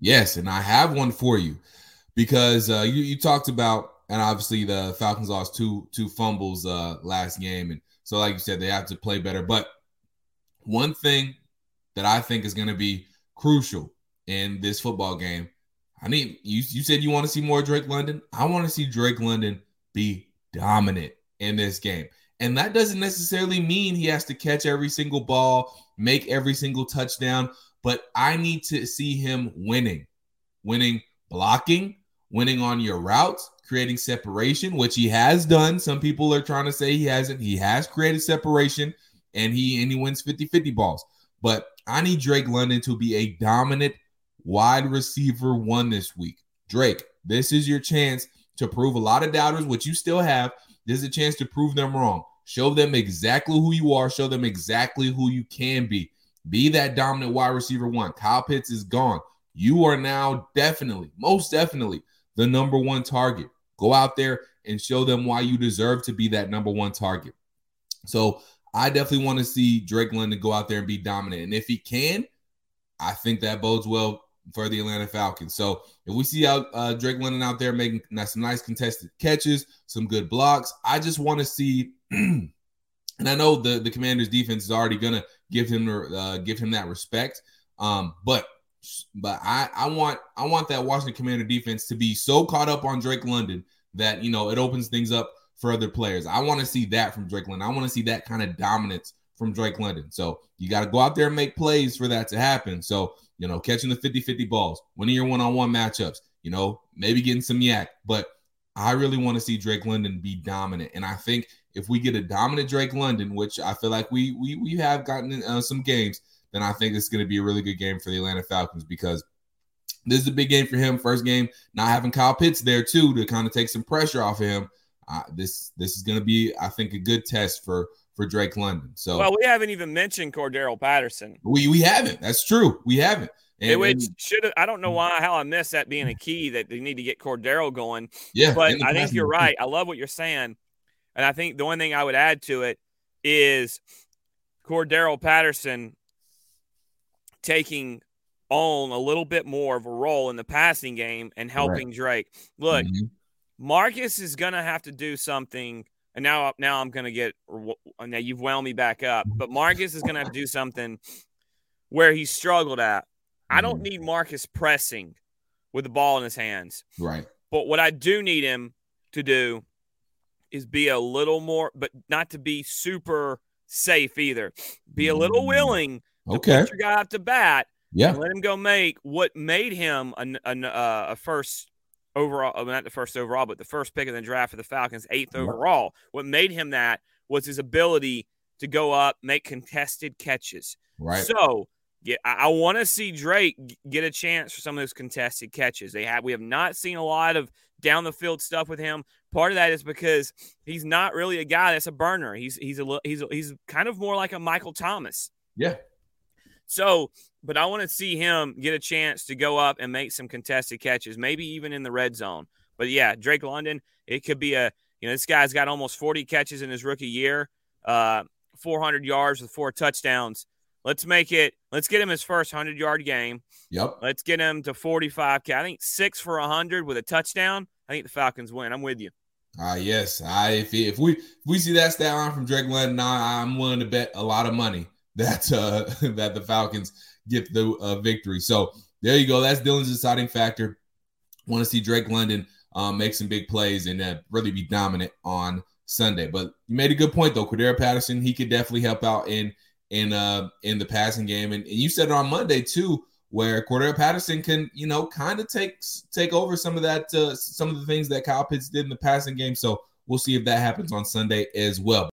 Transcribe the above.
Yes, and I have one for you because uh, you you talked about and obviously the Falcons lost two two fumbles uh, last game, and so like you said, they have to play better. But one thing that I think is going to be crucial in this football game, I need you. You said you want to see more Drake London. I want to see Drake London be dominant in this game. And that doesn't necessarily mean he has to catch every single ball, make every single touchdown, but I need to see him winning, winning blocking, winning on your routes, creating separation, which he has done. Some people are trying to say he hasn't. He has created separation and he and he wins 50-50 balls. But I need Drake London to be a dominant wide receiver one this week. Drake, this is your chance to prove a lot of doubters, which you still have. This is a chance to prove them wrong. Show them exactly who you are. Show them exactly who you can be. Be that dominant wide receiver one. Kyle Pitts is gone. You are now definitely, most definitely, the number one target. Go out there and show them why you deserve to be that number one target. So I definitely want to see Drake London go out there and be dominant. And if he can, I think that bodes well for the Atlanta Falcons. So if we see out uh, Drake London out there making some nice contested catches, some good blocks, I just want to see. and I know the the Commanders' defense is already gonna give him uh, give him that respect. Um, but but I I want I want that Washington Commander defense to be so caught up on Drake London that you know it opens things up for other players. I want to see that from Drake London. I want to see that kind of dominance from Drake London. So you got to go out there and make plays for that to happen. So you know, catching the 50 50 balls, winning your one on one matchups, you know, maybe getting some YAC. But I really want to see Drake London be dominant. And I think if we get a dominant Drake London, which I feel like we we, we have gotten uh, some games, then I think it's going to be a really good game for the Atlanta Falcons because this is a big game for him. First game, not having Kyle Pitts there too to kind of take some pressure off of him. Uh, this this is going to be, I think, a good test for for Drake London. So well, we haven't even mentioned Cordarrelle Patterson. We we haven't. That's true. We haven't. And, it should I don't know why how I missed that being a key that they need to get Cordarrelle going. Yeah, but I think you're right. I love what you're saying, and I think the one thing I would add to it is Cordarrelle Patterson taking on a little bit more of a role in the passing game and helping right. Drake. Look, mm-hmm. Marcus is going to have to do something and now now I'm gonna get now you've wound me back up. But Marcus is gonna have to do something where he struggled at. I don't mm-hmm. need Marcus pressing with the ball in his hands. Right. But what I do need him to do is be a little more, but not to be super safe either. Be a little mm. willing to okay. put your guy up to bat. Yeah. let him go make what made him a, a, uh, a first overall, not the first overall, but the first pick of the draft for the Falcons, eighth overall. What made him that was his ability to go up, make contested catches. Right. So, yeah, I, I want to see Drake get a chance for some of those contested catches. They have we have not seen a lot of down the field stuff with him. Part of that is because he's not really a guy that's a burner. He's he's a he's he's kind of more like a Michael Thomas. Yeah. So but I want to see him get a chance to go up and make some contested catches, maybe even in the red zone. But yeah, Drake London, it could be a you know this guy's got almost 40 catches in his rookie year, uh, 400 yards with four touchdowns. Let's make it. Let's get him his first 100 yard game. Yep. Let's get him to 45. I think six for 100 with a touchdown. I think the Falcons win. I'm with you. Ah, uh, yes. I if, if we if we see that stat line from Drake London, I, I'm willing to bet a lot of money that uh that the Falcons get the uh, victory. So there you go. That's Dylan's deciding factor. Want to see Drake London um, make some big plays and uh, really be dominant on Sunday. But you made a good point though. Cordarrelle Patterson, he could definitely help out in in uh in the passing game. And, and you said it on Monday too, where Cordarrelle Patterson can, you know, kind of take take over some of that uh, some of the things that Kyle Pitts did in the passing game. So we'll see if that happens on Sunday as well.